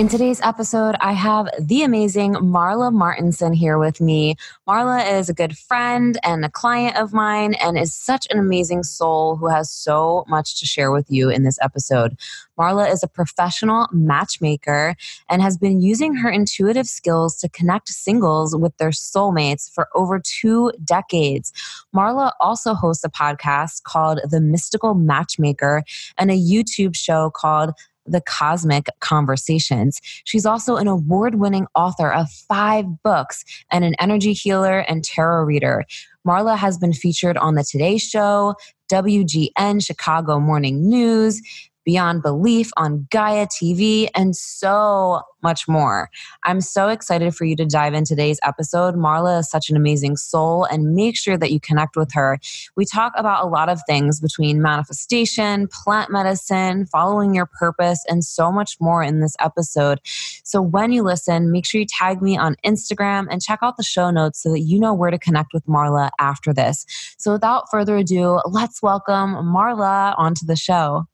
In today's episode, I have the amazing Marla Martenson here with me. Marla is a good friend and a client of mine and is such an amazing soul who has so much to share with you in this episode. Marla is a professional matchmaker and has been using her intuitive skills to connect singles with their soulmates for over two decades. Marla also hosts a podcast called The Mystical Matchmaker and a YouTube show called the Cosmic Conversations. She's also an award winning author of five books and an energy healer and tarot reader. Marla has been featured on The Today Show, WGN Chicago Morning News, Beyond Belief on Gaia TV, and so much more. I'm so excited for you to dive in today's episode. Marla is such an amazing soul, and make sure that you connect with her. We talk about a lot of things between manifestation, plant medicine, following your purpose, and so much more in this episode. So when you listen, make sure you tag me on Instagram and check out the show notes so that you know where to connect with Marla after this. So without further ado, let's welcome Marla onto the show.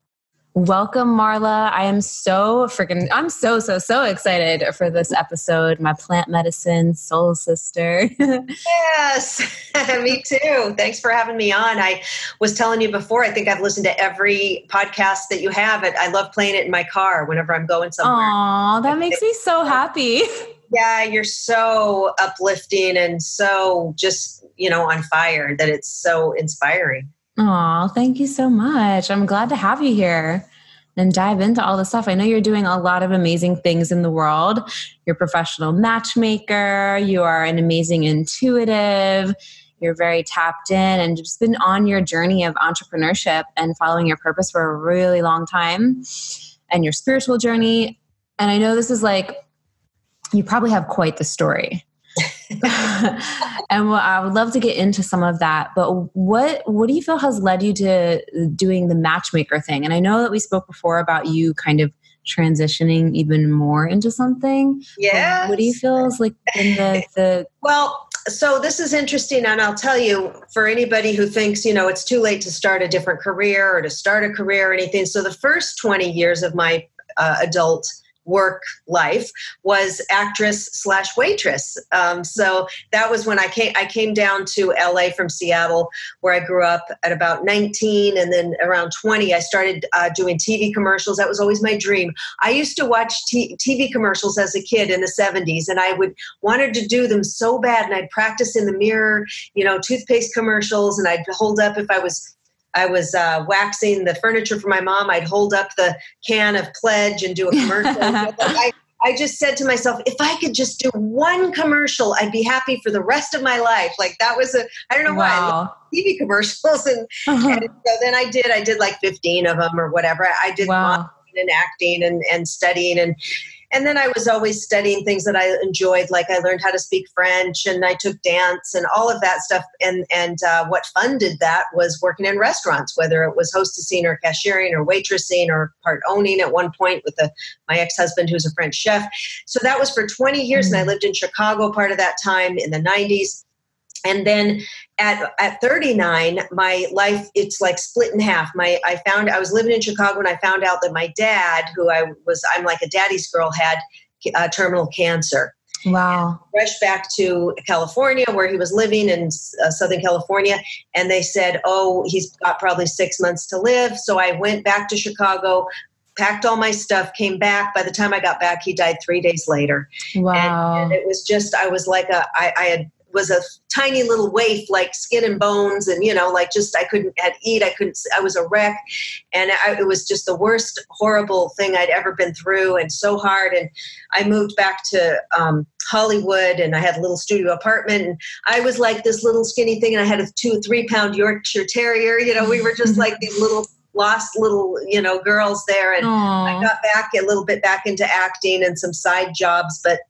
Welcome, Marla. I am so freaking, I'm so, so, so excited for this episode. My plant medicine soul sister. yes, me too. Thanks for having me on. I was telling you before, I think I've listened to every podcast that you have. I love playing it in my car whenever I'm going somewhere. Aw, that makes me so happy. Yeah, you're so uplifting and so just, you know, on fire that it's so inspiring. Oh, thank you so much. I'm glad to have you here and dive into all the stuff. I know you're doing a lot of amazing things in the world. You're a professional matchmaker, you are an amazing intuitive, you're very tapped in and just been on your journey of entrepreneurship and following your purpose for a really long time and your spiritual journey. And I know this is like, you probably have quite the story. and well, I would love to get into some of that. But what what do you feel has led you to doing the matchmaker thing? And I know that we spoke before about you kind of transitioning even more into something. Yeah. What do you feel is like in the, the well? So this is interesting, and I'll tell you for anybody who thinks you know it's too late to start a different career or to start a career or anything. So the first twenty years of my uh, adult work life was actress slash waitress. Um, so that was when I came. I came down to LA from Seattle, where I grew up. At about 19, and then around 20, I started uh, doing TV commercials. That was always my dream. I used to watch t- TV commercials as a kid in the 70s, and I would wanted to do them so bad. And I'd practice in the mirror, you know, toothpaste commercials, and I'd hold up if I was I was uh, waxing the furniture for my mom. I'd hold up the can of Pledge and do a commercial. I, I just said to myself, if I could just do one commercial, I'd be happy for the rest of my life. Like that was a, I don't know wow. why, TV commercials. And, uh-huh. and, so then I did, I did like 15 of them or whatever. I did wow. and acting and, and studying and, and then I was always studying things that I enjoyed, like I learned how to speak French and I took dance and all of that stuff. And and uh, what funded that was working in restaurants, whether it was hostessing or cashiering or waitressing or part owning at one point with a, my ex husband who's a French chef. So that was for 20 years, mm-hmm. and I mm. lived in Chicago part of that time in the 90s and then at at 39 my life it's like split in half my i found i was living in chicago and i found out that my dad who i was i'm like a daddy's girl had uh, terminal cancer wow rushed back to california where he was living in uh, southern california and they said oh he's got probably six months to live so i went back to chicago packed all my stuff, came back. By the time I got back, he died three days later. Wow. And, and it was just, I was like a, I, I had was a tiny little waif, like skin and bones, and you know, like just I couldn't had eat. I couldn't. I was a wreck, and I, it was just the worst, horrible thing I'd ever been through, and so hard. And I moved back to um, Hollywood, and I had a little studio apartment, and I was like this little skinny thing, and I had a two, three pound Yorkshire Terrier. You know, we were just like these little lost little you know girls there and Aww. i got back a little bit back into acting and some side jobs but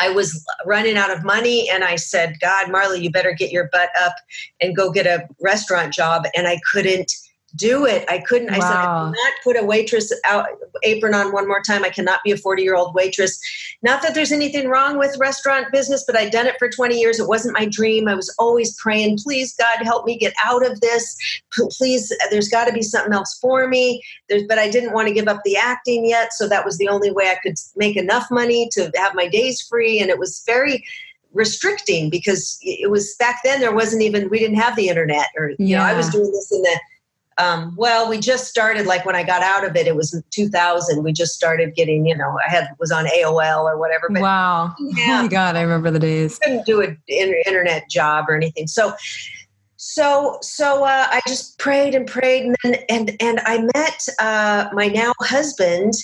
I was running out of money and I said, God, Marla, you better get your butt up and go get a restaurant job. And I couldn't do it. I couldn't. Wow. I said, I cannot put a waitress out, apron on one more time. I cannot be a 40 year old waitress. Not that there's anything wrong with restaurant business, but I'd done it for 20 years. It wasn't my dream. I was always praying, please, God, help me get out of this. Please, there's got to be something else for me. There's, but I didn't want to give up the acting yet. So that was the only way I could make enough money to have my days free. And it was very, restricting because it was back then there wasn't even we didn't have the internet or you yeah. know i was doing this in the um, well, we just started like when I got out of it, it was 2000. We just started getting, you know, I had was on AOL or whatever. But wow! Yeah, oh my God, I remember the days. Couldn't do an internet job or anything. So, so, so uh, I just prayed and prayed, and then, and and I met uh, my now husband.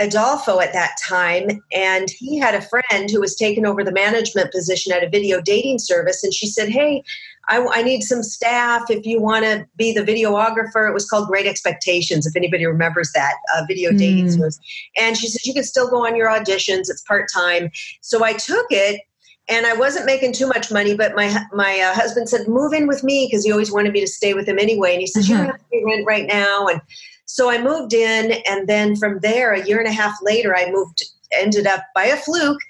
Adolfo at that time, and he had a friend who was taking over the management position at a video dating service. And she said, Hey, I, I need some staff if you want to be the videographer. It was called Great Expectations, if anybody remembers that uh, video mm. dating service. And she said, You can still go on your auditions, it's part time. So I took it and I wasn't making too much money, but my my uh, husband said, "Move in with me," because he always wanted me to stay with him anyway. And he says, "You don't mm-hmm. have to pay rent right now." And so I moved in, and then from there, a year and a half later, I moved. Ended up by a fluke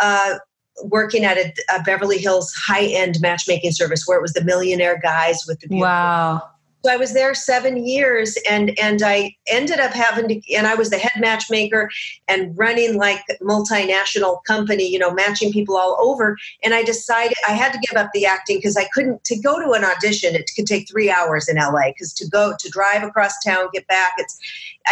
uh, working at a, a Beverly Hills high end matchmaking service where it was the millionaire guys with the wow. So I was there seven years, and and I ended up having to, and I was the head matchmaker and running like multinational company, you know, matching people all over. And I decided I had to give up the acting because I couldn't to go to an audition. It could take three hours in LA because to go to drive across town, get back, it's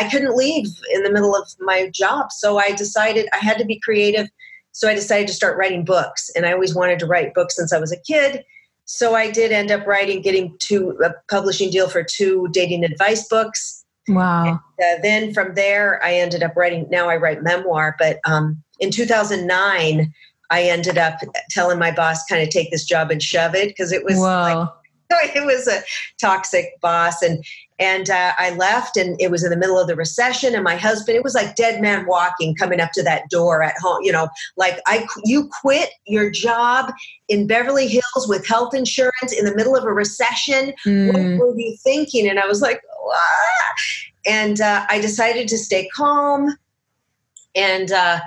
I couldn't leave in the middle of my job. So I decided I had to be creative so I decided to start writing books. And I always wanted to write books since I was a kid. So I did end up writing, getting to a publishing deal for two dating advice books. Wow. And, uh, then from there, I ended up writing, now I write memoir. But um, in 2009, I ended up telling my boss, kind of take this job and shove it because it was Whoa. like, it was a toxic boss and and uh, I left, and it was in the middle of the recession. And my husband, it was like dead man walking, coming up to that door at home. You know, like I, you quit your job in Beverly Hills with health insurance in the middle of a recession. Mm. What were you thinking? And I was like, ah. and uh, I decided to stay calm, and uh,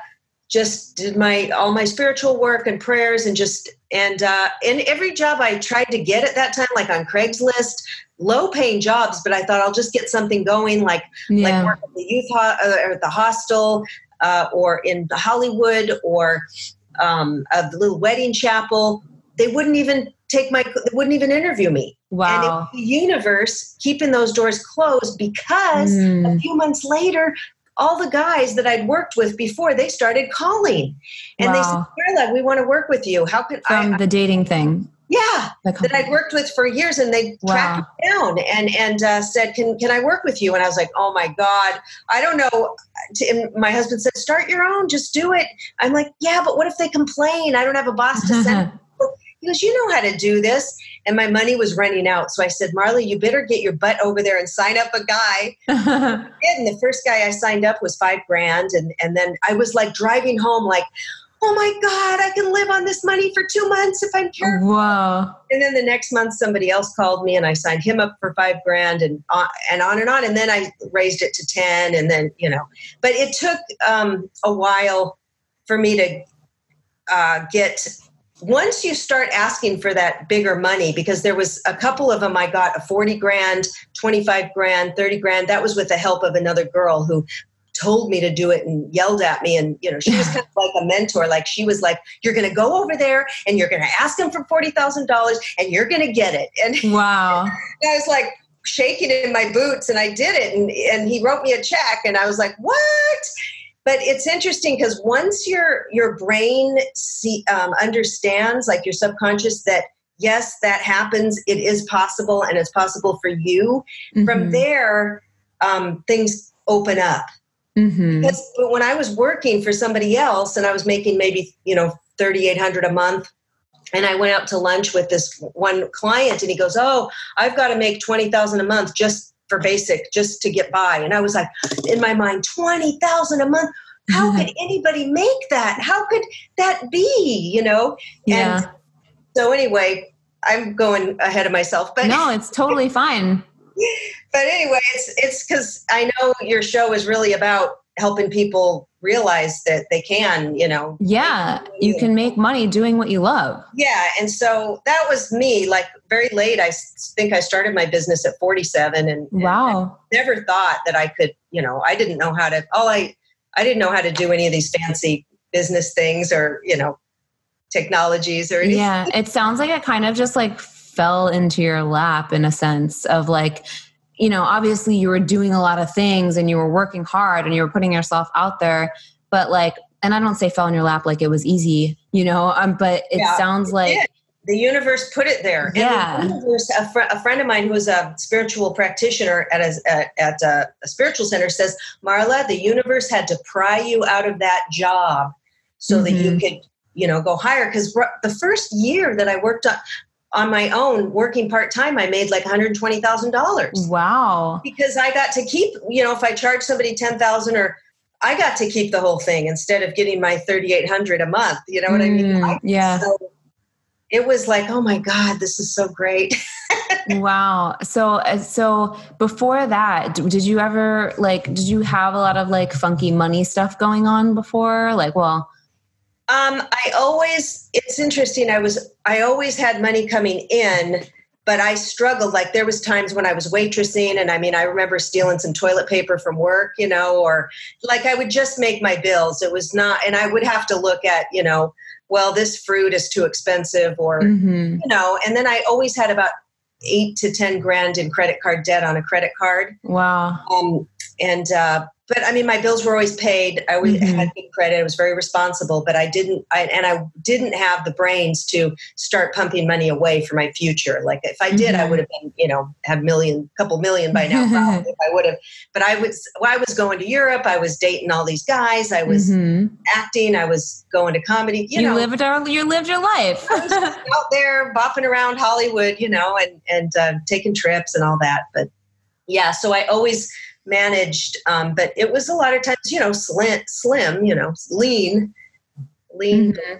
just did my all my spiritual work and prayers, and just and uh, in every job I tried to get at that time, like on Craigslist, low paying jobs, but I thought I'll just get something going, like yeah. like work at the youth ho- uh, or at the hostel, uh, or in the Hollywood, or um, a little wedding chapel. They wouldn't even take my, they wouldn't even interview me. Wow. And the universe keeping those doors closed because mm. a few months later, all the guys that I'd worked with before, they started calling. And wow. they said, Carla, we want to work with you. How could From I, the dating thing. Yeah, that I'd worked with for years, and they wow. tracked me down and and uh, said, "Can can I work with you?" And I was like, "Oh my god, I don't know." And my husband said, "Start your own, just do it." I'm like, "Yeah, but what if they complain? I don't have a boss to send." he goes, "You know how to do this." And my money was running out, so I said, "Marley, you better get your butt over there and sign up a guy." and the first guy I signed up was five grand, and and then I was like driving home, like oh my God, I can live on this money for two months if I'm careful. Wow. And then the next month, somebody else called me and I signed him up for five grand and on, and on and on. And then I raised it to 10 and then, you know, but it took um, a while for me to uh, get once you start asking for that bigger money because there was a couple of them i got a 40 grand 25 grand 30 grand that was with the help of another girl who told me to do it and yelled at me. And you know she was kind of like a mentor. Like she was like you're going to go over there and you're going to ask him for $40,000 and you're going to get it. And wow. And I was like shaking in my boots and I did it. And and he wrote me a check and I was like what? But it's interesting because once your your brain see, um, understands like your subconscious that yes that happens it is possible and it's possible for you mm-hmm. from there um, things open up mm-hmm. because when i was working for somebody else and i was making maybe you know 3800 a month and I went out to lunch with this one client and he goes, "Oh, I've got to make 20,000 a month just for basic just to get by." And I was like in my mind, 20,000 a month? How could anybody make that? How could that be, you know? Yeah. And so anyway, I'm going ahead of myself, but No, it's totally fine. but anyway, it's it's cuz I know your show is really about helping people realize that they can, you know. Yeah, you can make money doing what you love. Yeah, and so that was me. Like very late, I think I started my business at 47, and wow, and never thought that I could. You know, I didn't know how to. All I, I didn't know how to do any of these fancy business things or you know, technologies or anything. Yeah, it sounds like it kind of just like fell into your lap in a sense of like you know, obviously you were doing a lot of things and you were working hard and you were putting yourself out there, but like, and I don't say fell in your lap like it was easy, you know, um, but it yeah, sounds like it the universe put it there. Yeah. The universe, a, fr- a, friend of mine who's a spiritual practitioner at a, at a, a spiritual center says, Marla, the universe had to pry you out of that job so mm-hmm. that you mm-hmm. could, you know, go higher. Because the first year that I worked on, on my own working part-time i made like $120000 wow. Because i got to keep you know if i charge somebody 10000 or i got to keep the whole thing instead of getting my 3800 a month you know what mm, i mean? Mm, yeah. so it was like oh my god this is so great. Wow. So uh, so before that did you ever like did you have a lot of like funky money stuff going on before? Like well um, I always, it's interesting. I was, I always had money coming in, but I struggled. Like there was times when I was waitressing, and I mean, I remember stealing some toilet paper from work, you know, or like I would just make my bills. It was not, and I would have to look at, you know, well, this fruit is too expensive, or mm-hmm. you know, and then I always had about eight to ten grand in credit card debt on a credit card. Wow. Um, and uh, but I mean, my bills were always paid. I always mm-hmm. had good credit. I was very responsible, but I didn't, I, and I didn't have the brains to start pumping money away for my future. Like if I did, mm-hmm. I would have been, you know, have million, couple million by now. Probably if I would have, but I was, well, I was going to Europe. I was dating all these guys. I was mm-hmm. acting. I was going to comedy. You, you know, lived our, you lived your life. Out there bopping around Hollywood, you know, and and uh, taking trips and all that. But yeah, so I always managed, um, but it was a lot of times, you know, slim, slim, you know, lean, lean. Mm-hmm.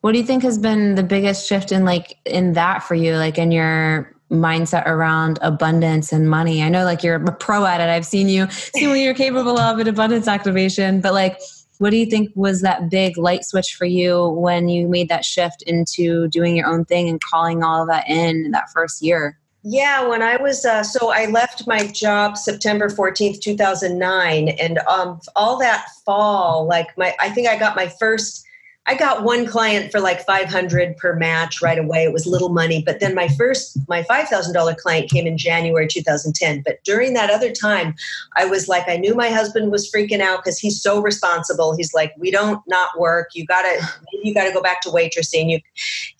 What do you think has been the biggest shift in like in that for you, like in your mindset around abundance and money? I know like you're a pro at it. I've seen you see what you're capable of in abundance activation, but like what do you think was that big light switch for you when you made that shift into doing your own thing and calling all of that in that first year? Yeah, when I was uh, so I left my job September fourteenth, two thousand nine, and um, all that fall, like my, I think I got my first. I got one client for like five hundred per match right away. It was little money, but then my first, my five thousand dollar client came in January two thousand ten. But during that other time, I was like, I knew my husband was freaking out because he's so responsible. He's like, we don't not work. You gotta, you gotta go back to waitressing. You,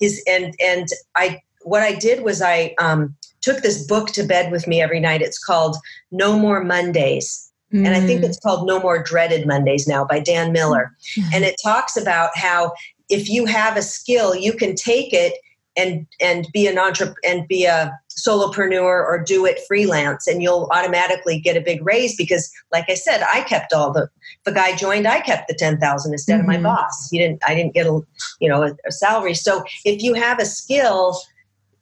his and and I what I did was I um, took this book to bed with me every night. It's called No More Mondays. Mm. And I think mm. it's called No More Dreaded Mondays now by Dan Miller. Mm. And it talks about how if you have a skill, you can take it and and be an entrepreneur and be a solopreneur or do it freelance and you'll automatically get a big raise because like i said i kept all the the guy joined i kept the 10000 instead mm-hmm. of my mm-hmm. boss he didn't i didn't get a you know a, a salary so if you have a skill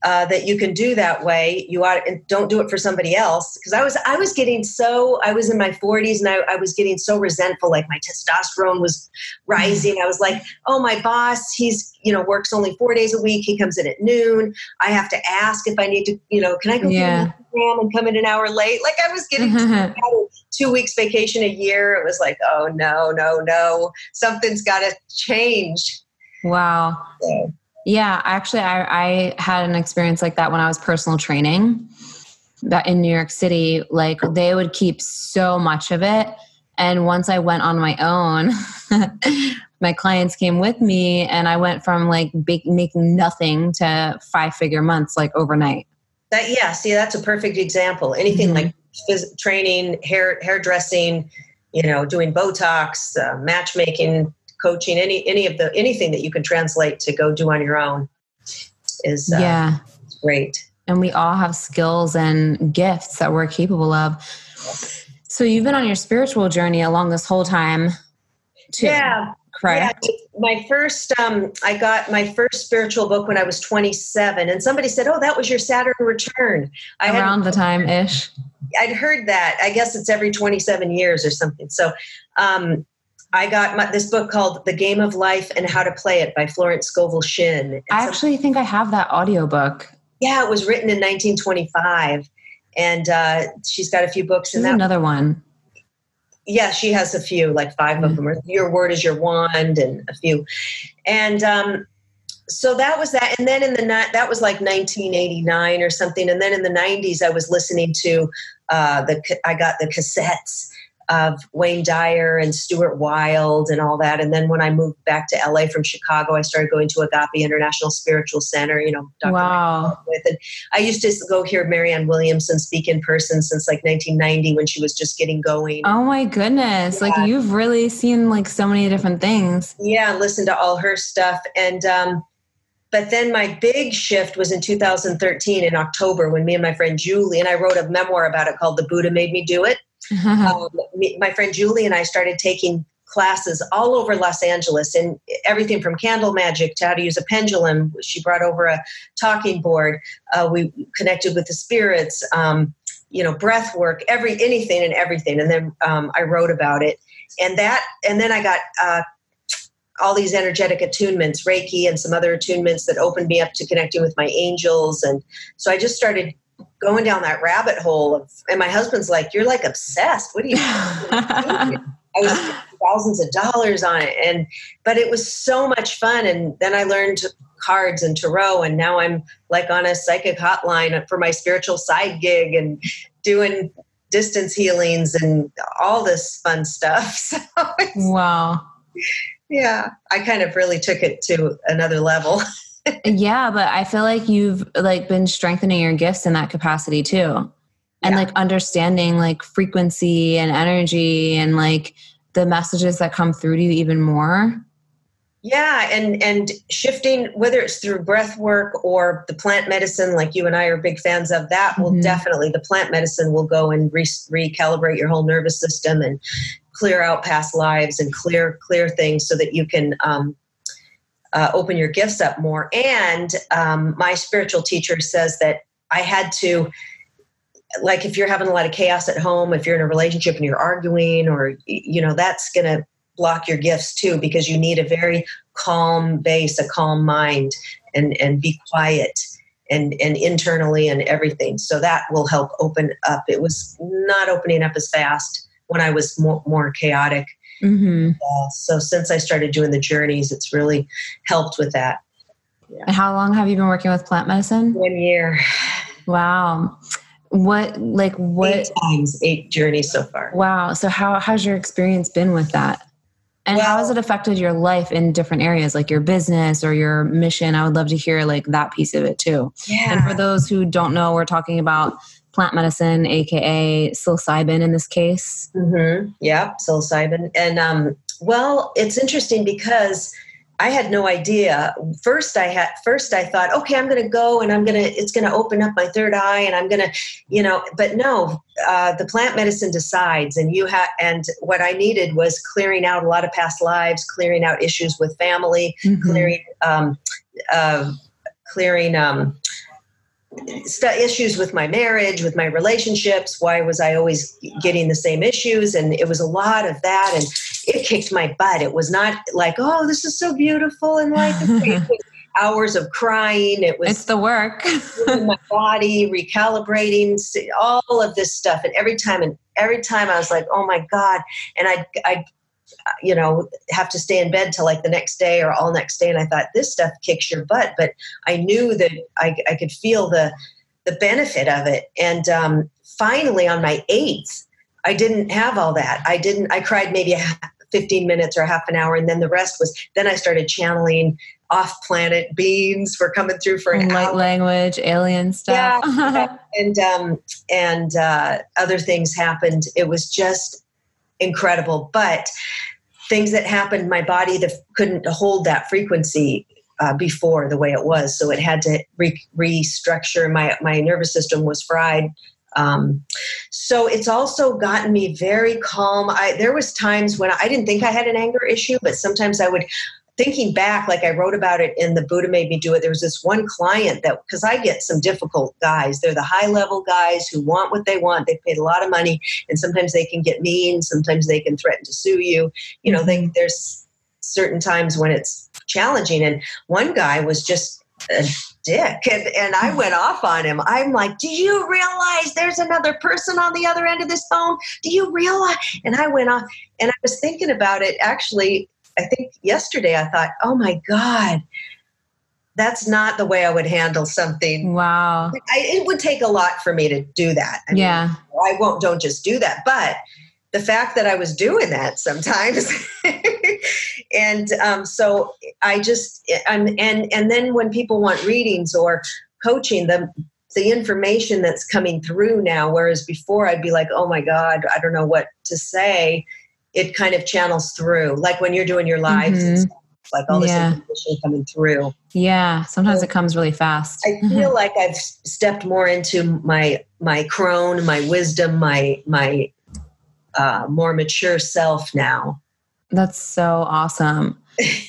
uh, that you can do that way. You ought don't do it for somebody else. Because I was I was getting so I was in my 40s and I, I was getting so resentful. Like my testosterone was rising. I was like, oh my boss, he's you know works only four days a week. He comes in at noon. I have to ask if I need to you know can I go yeah. and come in an hour late? Like I was getting two weeks vacation a year. It was like oh no no no something's got to change. Wow. So. Yeah, actually, I, I had an experience like that when I was personal training that in New York City. Like they would keep so much of it. And once I went on my own, my clients came with me and I went from like making nothing to five figure months like overnight. That yeah, see that's a perfect example. Anything mm-hmm. like phys- training, hair hairdressing, you know, doing Botox, uh, matchmaking, coaching, any any of the anything that you can translate to go do on your own is uh, yeah great. And we all have skills and gifts that we're capable of. So you've been on your spiritual journey along this whole time, too. Yeah. Correct. Yeah. My first, um, I got my first spiritual book when I was 27, and somebody said, "Oh, that was your Saturn return." I Around the time ish. I'd heard that. I guess it's every 27 years or something. So, um, I got my, this book called The Game of Life and How to Play It by Florence Scovel Shinn. I actually think I have that audiobook. Yeah, it was written in 1925. And uh, she's got a few books in that. another one. Yeah, she has a few, like 5 mm-hmm. of them. Your Word is Your Wand and a few. And um, so that was that. And then in the, that was like 1989 or something. And then in the 90s, I was listening to uh, the, I got the cassettes of Wayne Dyer and Stuart Wilde and all that. And then when I moved back to LA from Chicago, I started going to Agape International Spiritual Center, you know, Dr. Wow. With. And I used to go hear Marianne Williamson speak in person since like 1990 when she was just getting going. Oh my goodness. Yeah. Like you've really seen like so many different things. Yeah, listen to all her stuff. And, um, but then my big shift was in 2013 in October when me and my friend Julie, and I wrote a memoir about it called The Buddha Made Me Do It um, me, my friend Julie and I started taking classes all over Los Angeles and everything from candle magic to how to use a pendulum. She brought over a talking board. Uh, we connected with the spirits, um, you know, breath work, every anything and everything. And then um, I wrote about it. And that, and then I got uh, all these energetic attunements, Reiki and some other attunements that opened me up to connecting with my angels. And so I just started going down that rabbit hole of, and my husband's like, "You're like obsessed. What are you?" I was thousands of dollars on it, and but it was so much fun. And then I learned cards and tarot, and now I'm like on a psychic hotline for my spiritual side gig and doing distance healings and all this fun stuff. So wow. Yeah, I kind of really took it to another level. yeah, but I feel like you've like been strengthening your gifts in that capacity too. And yeah. like understanding like frequency and energy and like the messages that come through to you even more. Yeah, and and shifting whether it's through breath work or the plant medicine, like you and I are big fans of, that will mm-hmm. definitely the plant medicine will go and re- recalibrate your whole nervous system and clear out past lives and clear clear things so that you can um, uh, open your gifts up more. And um, my spiritual teacher says that I had to, like, if you're having a lot of chaos at home, if you're in a relationship and you're arguing, or, you know, that's going to block your gifts too, because you need a very calm base, a calm mind, and, and be quiet. And, and internally and everything. So that will help open up. It was not opening up as fast when I was more, more chaotic Mm-hmm. Uh, so since I started doing the journeys, it's really helped with that. Yeah. How long have you been working with plant medicine? One year. Wow. What like what eight times eight journeys so far. Wow. So how how's your experience been with that? And well, how has it affected your life in different areas, like your business or your mission? I would love to hear like that piece of it too. Yeah. And for those who don't know, we're talking about plant medicine, aka psilocybin in this case. Mm-hmm. Yeah, psilocybin. And um, well, it's interesting because I had no idea. First, I had first I thought, okay, I'm going to go and I'm going to it's going to open up my third eye and I'm going to, you know. But no, uh, the plant medicine decides, and you have. And what I needed was clearing out a lot of past lives, clearing out issues with family, mm-hmm. clearing, um, uh, clearing. Um, st- issues with my marriage, with my relationships. Why was I always getting the same issues? And it was a lot of that, and it kicked my butt. It was not like, oh, this is so beautiful and like hours of crying. It was it's the work. my body recalibrating, all of this stuff, and every time and every time I was like, oh my god, and I I you know, have to stay in bed till like the next day or all next day. And I thought this stuff kicks your butt, but I knew that I, I could feel the the benefit of it. And um, finally, on my eighth, I didn't have all that. I didn't, I cried maybe 15 minutes or half an hour. And then the rest was, then I started channeling off planet beings were coming through for an light hour. language, alien stuff. Yeah, and um, and uh, other things happened. It was just incredible. But things that happened, my body that couldn't hold that frequency uh, before the way it was, so it had to re- restructure. My my nervous system was fried. Um, so it's also gotten me very calm. I, there was times when I didn't think I had an anger issue, but sometimes I would thinking back, like I wrote about it in the Buddha Made Me Do It, there was this one client that, because I get some difficult guys, they're the high level guys who want what they want. They've paid a lot of money, and sometimes they can get mean, sometimes they can threaten to sue you. You know, they, mm-hmm. there's certain times when it's challenging. And one guy was just a dick, and, and I went off on him. I'm like, Do you realize there's another person on the other end of this phone? Do you realize? And I went off, and I was thinking about it actually I think yesterday I thought, oh my God, that's not the way I would handle something. Wow. I, it would take a lot for me to do that. I yeah. Mean, I won't, don't just do that. But the fact that I was doing that sometimes. and um, so I just, I'm, and, and then when people want readings or coaching, the, the information that's coming through now, whereas before I'd be like, oh my God, I don't know what to say it kind of channels through, like when you're doing your lives mm-hmm. stuff, like all this yeah. information coming through. Yeah, sometimes so it comes really fast. I feel like I've stepped more into my my crone, my wisdom, my my uh, more mature self now. That's so awesome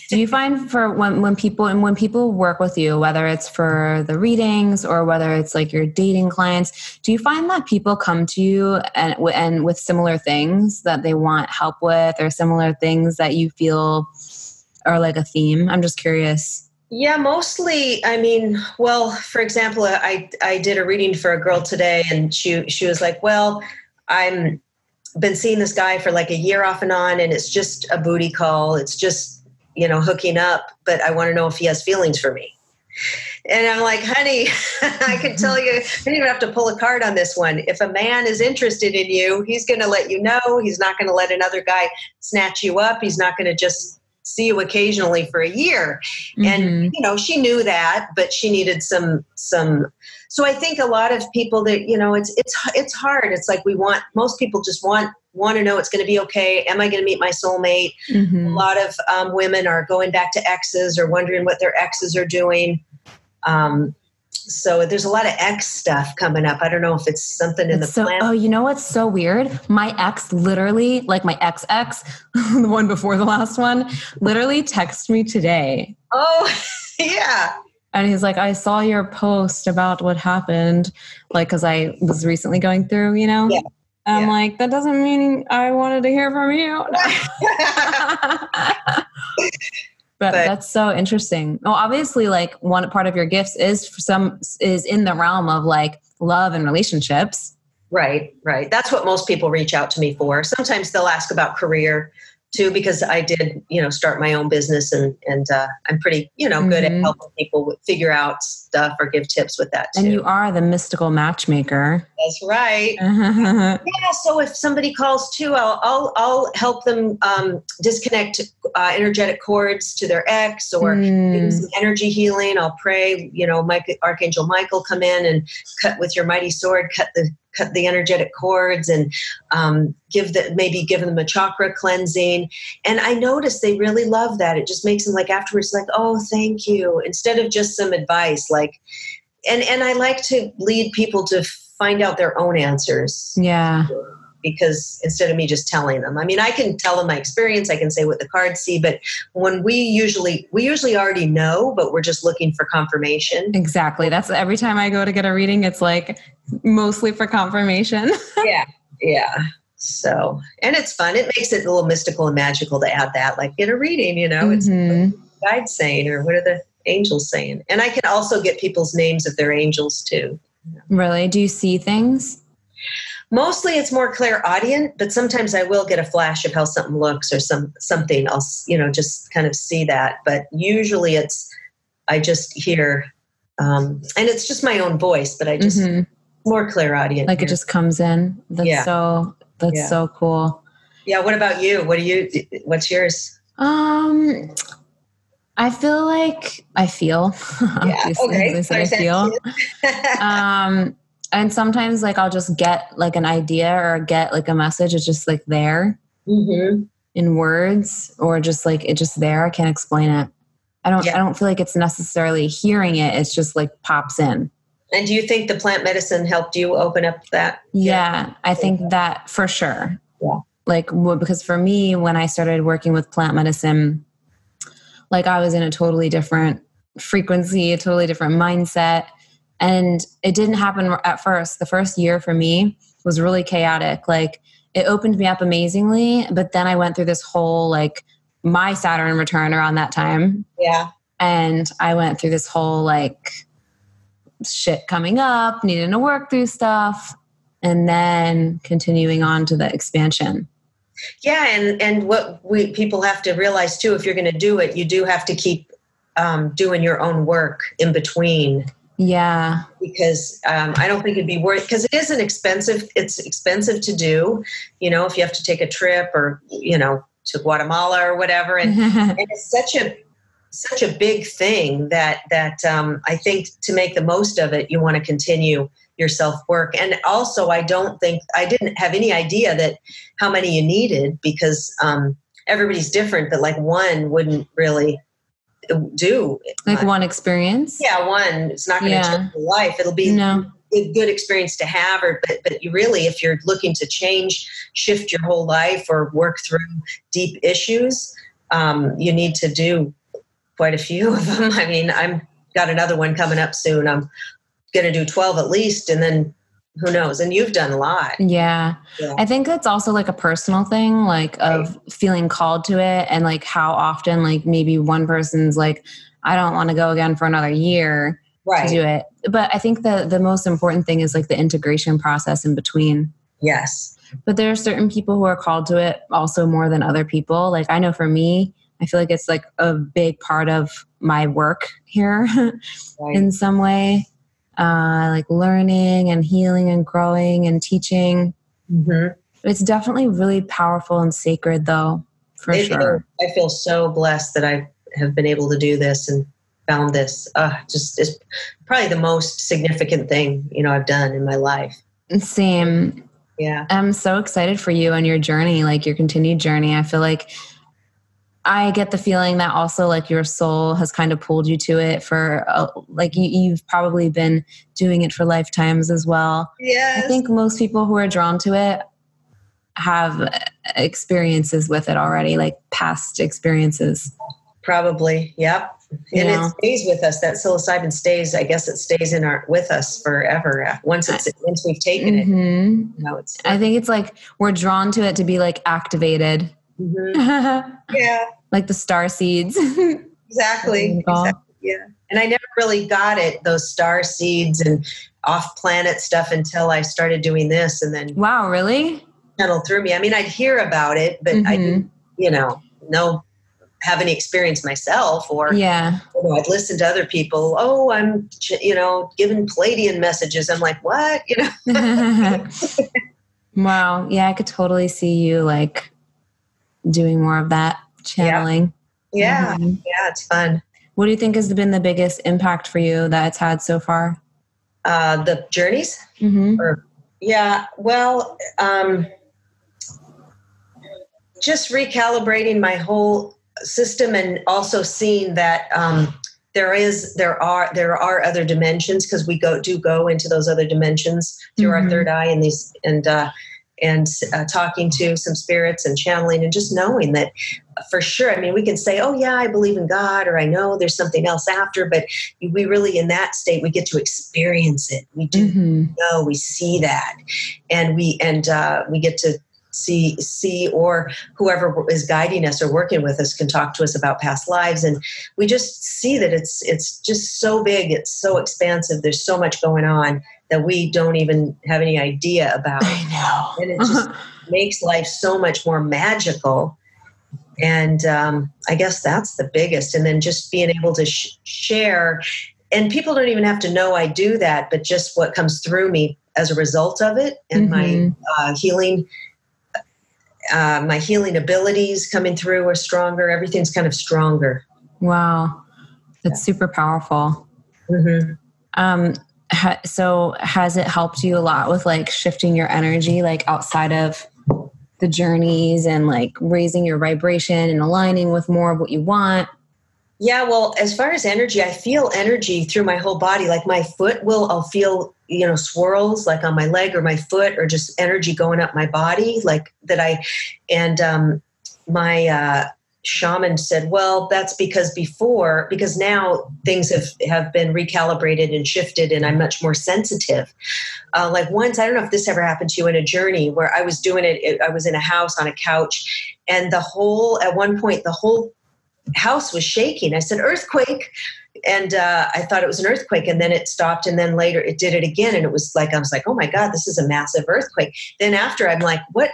do you find for when, when people and when people work with you whether it's for the readings or whether it's like your dating clients do you find that people come to you and, and with similar things that they want help with or similar things that you feel are like a theme? I'm just curious. Yeah mostly i mean well for example i i did a reading for a girl today and she she was like well i'm been seeing this guy for like a year off and on and it's just a booty call. It's just you know, hooking up, but I want to know if he has feelings for me. And I'm like, honey, I can tell you, I don't even have to pull a card on this one. If a man is interested in you, he's going to let you know. He's not going to let another guy snatch you up. He's not going to just see you occasionally for a year. Mm-hmm. And you know, she knew that, but she needed some some so I think a lot of people that you know, it's it's it's hard. It's like we want most people just want want to know it's going to be okay. Am I going to meet my soulmate? Mm-hmm. A lot of um, women are going back to exes or wondering what their exes are doing. Um, so there's a lot of ex stuff coming up. I don't know if it's something in it's the so, plan. Oh, you know what's so weird? My ex literally, like my ex ex, the one before the last one, literally texted me today. Oh, yeah. And he's like, I saw your post about what happened, like, because I was recently going through, you know? Yeah. I'm yeah. like, that doesn't mean I wanted to hear from you. but, but, that's so interesting. Well, obviously, like one part of your gifts is for some is in the realm of like love and relationships. Right, right. That's what most people reach out to me for. Sometimes they'll ask about career too because I did, you know, start my own business and and uh, I'm pretty, you know, good mm-hmm. at helping people figure out stuff or give tips with that. Too. And you are the mystical matchmaker. That's right. yeah. So if somebody calls too, I'll I'll, I'll help them um, disconnect uh, energetic cords to their ex or mm. some energy healing. I'll pray. You know, Mike, Archangel Michael come in and cut with your mighty sword, cut the cut the energetic cords and um, give the maybe give them a chakra cleansing. And i noticed they really love that. It just makes them like afterwards like oh thank you instead of just some advice like and and i like to lead people to find out their own answers. Yeah because instead of me just telling them. I mean i can tell them my experience i can say what the cards see but when we usually we usually already know but we're just looking for confirmation. Exactly. That's every time i go to get a reading it's like mostly for confirmation. Yeah yeah. So and it's fun. It makes it a little mystical and magical to add that like get a reading you know it's mm-hmm. guide saying or what are the angels saying? And i can also get people's names of their angels too. Really? Do you see things mostly it's more clear clairaudient but sometimes i will get a flash of how something looks or some something i'll you know just kind of see that but usually it's i just hear um, and it's just my own voice but i just mm-hmm. more clairaudient like here. it just comes in that's yeah. so That's Yeah. so cool. Yeah. What about you? What do you? What's yours? Um, I feel like I feel. I said I feel. um, and sometimes like I'll just get like an idea or get like a message. It's just like there hmm in words, or just like it's just there. I can't explain it. I don't. Yeah. I don't feel like it's necessarily hearing it. It's just like pops in. And do you think the plant medicine helped you open up that? Yeah, I think that for sure. Yeah. Like, well, because for me, when I started working with plant medicine, like I was in a totally different frequency, a totally different mindset. And it didn't happen at first. The first year for me was really chaotic. Like, it opened me up amazingly. But then I went through this whole, like, my Saturn return around that time. Yeah. And I went through this whole, like, shit coming up, needing to work through stuff, and then continuing on to the expansion. Yeah, and and what we people have to realize too, if you're going to do it, you do have to keep um, doing your own work in between Yeah. because um, I don't think it'd be worth because it is an expensive. It's expensive to do. You know, if you have to take a trip or you know to Guatemala or whatever, and, and it's such a such a big thing that that um, I think to make the most of it, you want to continue your self work. And also, I don't think I didn't have any idea that how many you needed because um, everybody's different. But like one wouldn't really do like one experience? Yeah, one. It's not going to Yeah. change your life. It'll be No. a good experience to have, or but but you really, if you're looking to change, shift your whole life, or work through deep issues, um, you need to do quite a few of them. I mean, I'm got another one coming up soon. I'm going to do twelve at least, and then who knows? And you've done a lot. Yeah. Yeah. I think it's also like a personal thing, like of feeling called to it and like how often, like maybe one person's like, I don't want to go again for another year Right. to do it. But I think the the most important thing is like the integration process in between. Yes. But there are certain people who are called to it also more than other people. Like I know for me, I feel like it's like a big part of my work here Right. in some way. Uh, like learning and healing and growing and teaching. hmm It's definitely really powerful and sacred, though, for It- sure. I feel so blessed that I have been able to do this and found this. Uh, just it's probably the most significant thing you know I've done in my life. Same. Yeah. I'm so excited for you and your journey, like your continued journey. I feel like I get the feeling that also like your soul has kind of pulled you to it for uh, like you, you've probably been doing it for lifetimes as well. Yeah. I think most people who are drawn to it have experiences with it already, like past experiences. probably. Yep. And Yeah. it stays with us. That psilocybin stays. I guess it stays in our with us forever. Once it's once we've taken it. Mhm. You know, it's I think it's like we're drawn to it to be like activated, Mhm. yeah. like the star seeds. Exactly. Exactly. Yeah. And I never really got it, those star seeds and off planet stuff until I started doing this and then wow, really? channeled through me. I mean, I'd hear about it, but I Mhm. didn't, you know, know have any experience myself or Yeah. you know, I'd listen to other people. Oh, I'm, you know, giving Pleiadian messages. I'm like, what? You know, wow. Yeah, I could totally see you like doing more of that channeling. yeah, Mhm. yeah, it's fun. What do you think has been the biggest impact for you that it's had so far? Uh, the journeys. Mm-hmm. Yeah, well, um, just recalibrating my whole system and also seeing that um, there is there are there are other dimensions because we go do go into those other dimensions through Mhm. our third eye and these and uh, and uh, talking to some spirits and channeling and just knowing that for sure. I mean, we can say, "Oh yeah, I believe in God," or "I know there's something else after," but we really in that state we get to experience it. We do Mm-hmm. know we see that and we and uh, we get to see see or whoever is guiding us or working with us can talk to us about past lives and we just see that it's it's just so big it's so expansive there's so much going on that we don't even have any idea about I know. and it just makes life so much more magical and um, i guess that's the biggest and then just being able to sh- share and people don't even have to know i do that but just what comes through me as a result of it and my Mhm. uh, healing uh, my healing abilities coming through are stronger. Everything's kind of stronger. Wow, that's super powerful. Mm-hmm. Um, ha- so has it helped you a lot with like shifting your energy, like outside of the journeys and like raising your vibration and aligning with more of what you want? Yeah, well, as far as energy, I feel energy through my whole body. Like my foot will, I'll feel, you know, swirls like on my leg or my foot or just energy going up my body, like that I, and um, my, uh, shaman said, well, that's because before, because now things have, have been recalibrated and shifted and I'm much more sensitive. Uh, like once, I don't know if this ever happened to you in a journey where I was doing it, I was in a house on a couch and the whole, at one point, the whole house was shaking. I said, earthquake. And uh, I thought it was an earthquake, and then it stopped, and then later it did it again, and it was like I was like, "Oh my god, this is a massive earthquake." Then after, I'm like, "What?"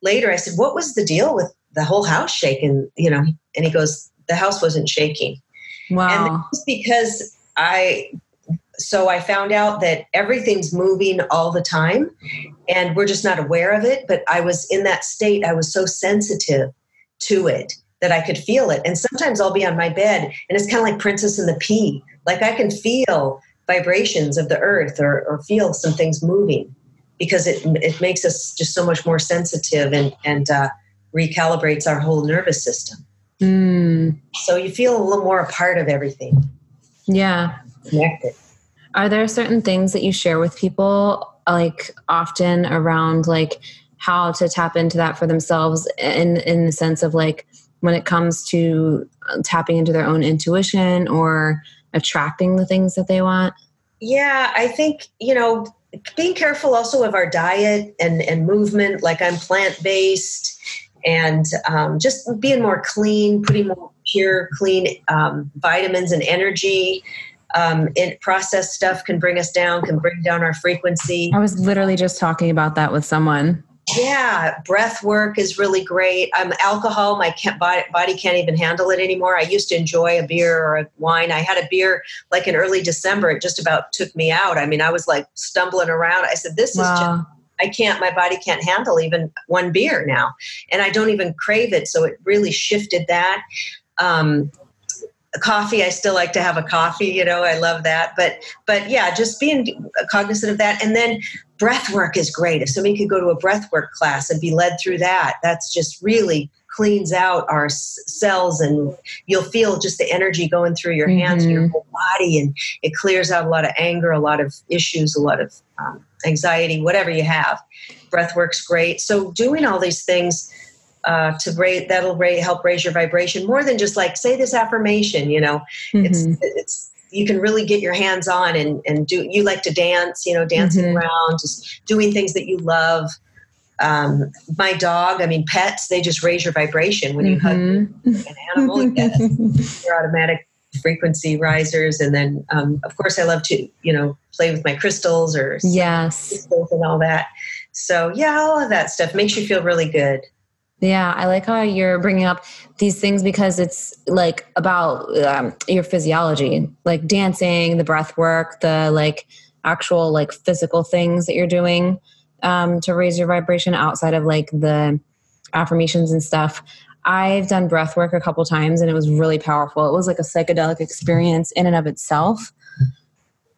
Later, I said, "What was the deal with the whole house shaking, you know. And he goes, the house wasn't shaking. Wow. And was because I, so I found out that everything's moving all the time and we're just not aware of it. But I was in that state, I was so sensitive to it that I could feel it. And sometimes I'll be on my bed and it's kind of like Princess and the Pea. Like I can feel vibrations of the earth or, or feel some things moving because it, it makes us just so much more sensitive and, and uh, recalibrates our whole nervous system. Mm. So you feel a little more a part of everything. Yeah. Connected. Are there certain things that you share with people like often around like how to tap into that for themselves in in the sense of like when it comes to uh, tapping into their own intuition or attracting the things that they want? Yeah, I think, you know, being careful also of our diet and, and movement, like I'm plant based and um, just being more clean, putting more pure, clean um, vitamins and energy. Um, in processed stuff can bring us down, can bring down our frequency. I was literally just talking about that with someone. Yeah, breath work is really great. Um, alcohol, my body can't even handle it anymore. I used to enjoy a beer or a wine. I had a beer like in early December. It just about took me out. I mean, I was like stumbling around. I said, "This wow. is just I can't, my body can't handle even one beer now. And I don't even crave it. So it really shifted that. Um, coffee i still like to have a coffee you know i love that but but yeah just being cognizant of that and then breath work is great if somebody could go to a breath work class and be led through that that's just really cleans out our cells and you'll feel just the energy going through your hands mm-hmm. your whole body and it clears out a lot of anger a lot of issues a lot of um, anxiety, whatever you have. Breath works great. So doing all these things uh, to raise that'll raise, help raise your vibration more than just like say this affirmation. You know, mm-hmm. it's it's you can really get your hands on and and do. You like to dance, you know, dancing mm-hmm. around, just doing things that you love. Um, my dog, I mean, pets, they just raise your vibration when you mm-hmm. hug an animal. yes, your automatic frequency risers. And then um, of course i love to you know play with my crystals or yes. crystals and all that. So yeah all of that stuff makes you feel really good. Yeah i like how you're bringing up these things because it's like about um, your physiology like dancing the breath work the like actual like physical things that you're doing um, to raise your vibration outside of like the affirmations and stuff I've done breath work a couple times and it was really powerful. It was like a psychedelic experience in and of itself.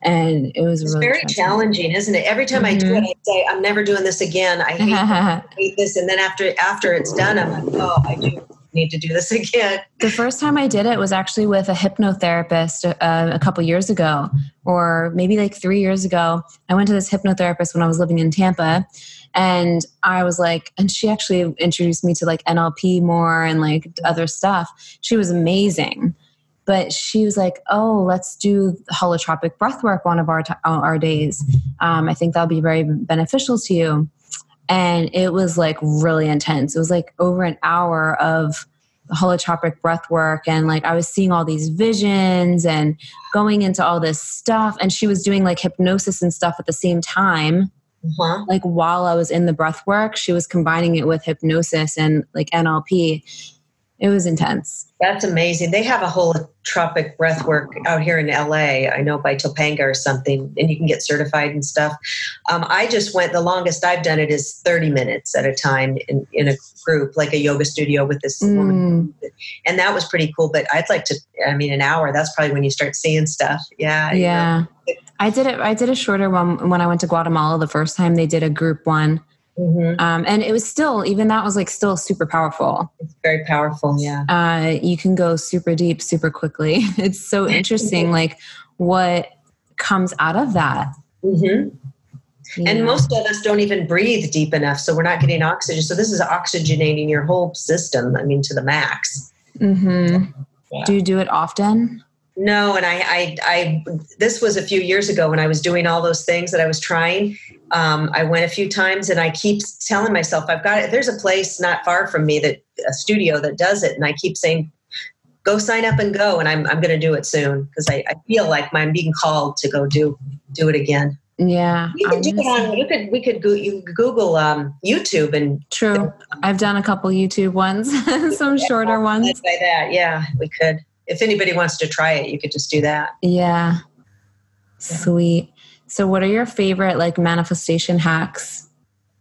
And it was it's really very challenging, isn't it? Every time mm-hmm. I do it, mm-hmm. I say, I'm never doing this again. I hate, I hate this. And then after after it's done, I'm like, oh, I do need to do this again. The first time I did it was actually with a hypnotherapist uh, a couple years ago, or maybe like three years ago. I went to this hypnotherapist when I was living in Tampa, and I was like, and she actually introduced me to like NLP more and like other stuff. She was amazing. But she was like, "Oh, let's do holotropic breath work one of our t- our days. Um, I think that'll be very beneficial to you." And it was like really intense. It was like over an hour of holotropic breath work and like I was seeing all these visions and going into all this stuff and she was doing like hypnosis and stuff at the same time uh-huh. like while I was in the breath work, she was combining it with hypnosis and like NLP. It was intense. That's amazing. They have a whole tropic breath work out here in LA. I know by Topanga or something, and you can get certified and stuff. Um, I just went, the longest I've done it is 30 minutes at a time in, in a group, like a yoga studio with this mm. woman. And that was pretty cool. But I'd like to, I mean, an hour, that's probably when you start seeing stuff. Yeah. Yeah. You know. I did it. I did a shorter one when I went to Guatemala the first time. They did a group one Mm-hmm. Um, and it was still, even that was like still super powerful. It's very powerful, yeah. Uh, you can go super deep super quickly. It's so interesting, like what comes out of that. Mm-hmm. Yeah. And most of us don't even breathe deep enough, so we're not getting oxygen. So this is oxygenating your whole system. I mean, to the max. Mm-hmm. Yeah. Do you do it often? No, and I, I, I, this was a few years ago when I was doing all those things that I was trying. Um, I went a few times, and I keep telling myself, I've got it. There's a place not far from me that a studio that does it, and I keep saying, go sign up and go, and I'm, I'm going to do it soon because I, I feel like I'm being called to go do, do it again. Yeah, you could do it on. You could. We could go. You Google um, YouTube and. True, I've done a couple YouTube ones, some shorter ones. By that, yeah, we could if anybody wants to try it, you could just do that. Yeah. Sweet. So, what are your favorite like manifestation hacks?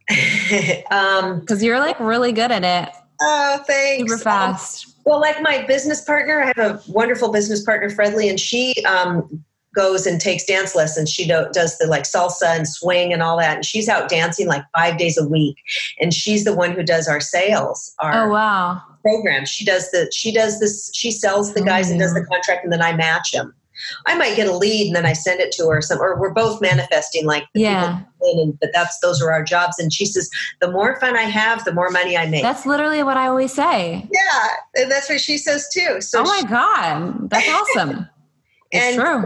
um, because you're like really good at it. Oh, thanks. Super fast. Um, well, like my business partner, I have a wonderful business partner, Fredley, and she um, goes and takes dance lessons. She do, does the like salsa and swing and all that, and she's out dancing like five days a week. And she's the one who does our sales. Our, oh wow! program. She does the she does this she sells the guys and does the mm. contract and then I match them. I might get a lead and then I send it to her. Some, or we're both manifesting like yeah. And, but that's those are our jobs. And she says, the more fun I have, the more money I make. That's literally what I always say. Yeah, and that's what she says too. So oh my she, god, that's awesome. it's true.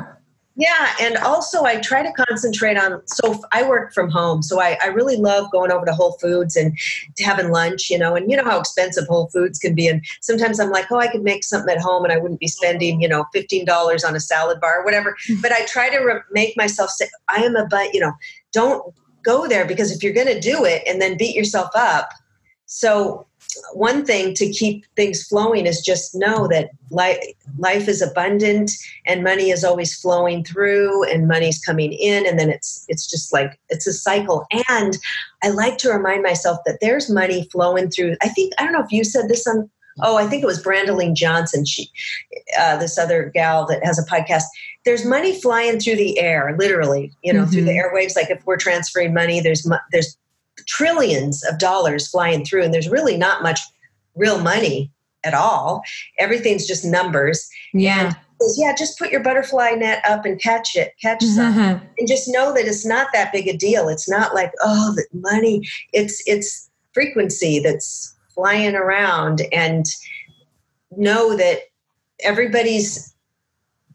Yeah, and also I try to concentrate on. So I work from home, so I, I really love going over to Whole Foods and having lunch. You know, and you know how expensive Whole Foods can be. And sometimes I'm like, oh, I could make something at home, and I wouldn't be spending, you know, fifteen dollars on a salad bar or whatever. Mm-hmm. But I try to re- make myself say, I am a but. You know, don't go there because if you're going to do it and then beat yourself up. So one thing to keep things flowing is just know that life, life is abundant and money is always flowing through and money's coming in and then it's it's just like it's a cycle and i like to remind myself that there's money flowing through i think i don't know if you said this on oh i think it was brandeline johnson she uh, this other gal that has a podcast there's money flying through the air literally you know mm-hmm. through the mm-hmm. airwaves like if we're transferring money there's there's trillions of dollars flying through, and there's really not much real money at all. Everything's just numbers. Yeah. And yeah, just put your butterfly net up and catch it, catch some, mm-hmm. and just know that it's not that big a deal. It's not like oh, the money. It's it's frequency that's flying around, and know that everybody's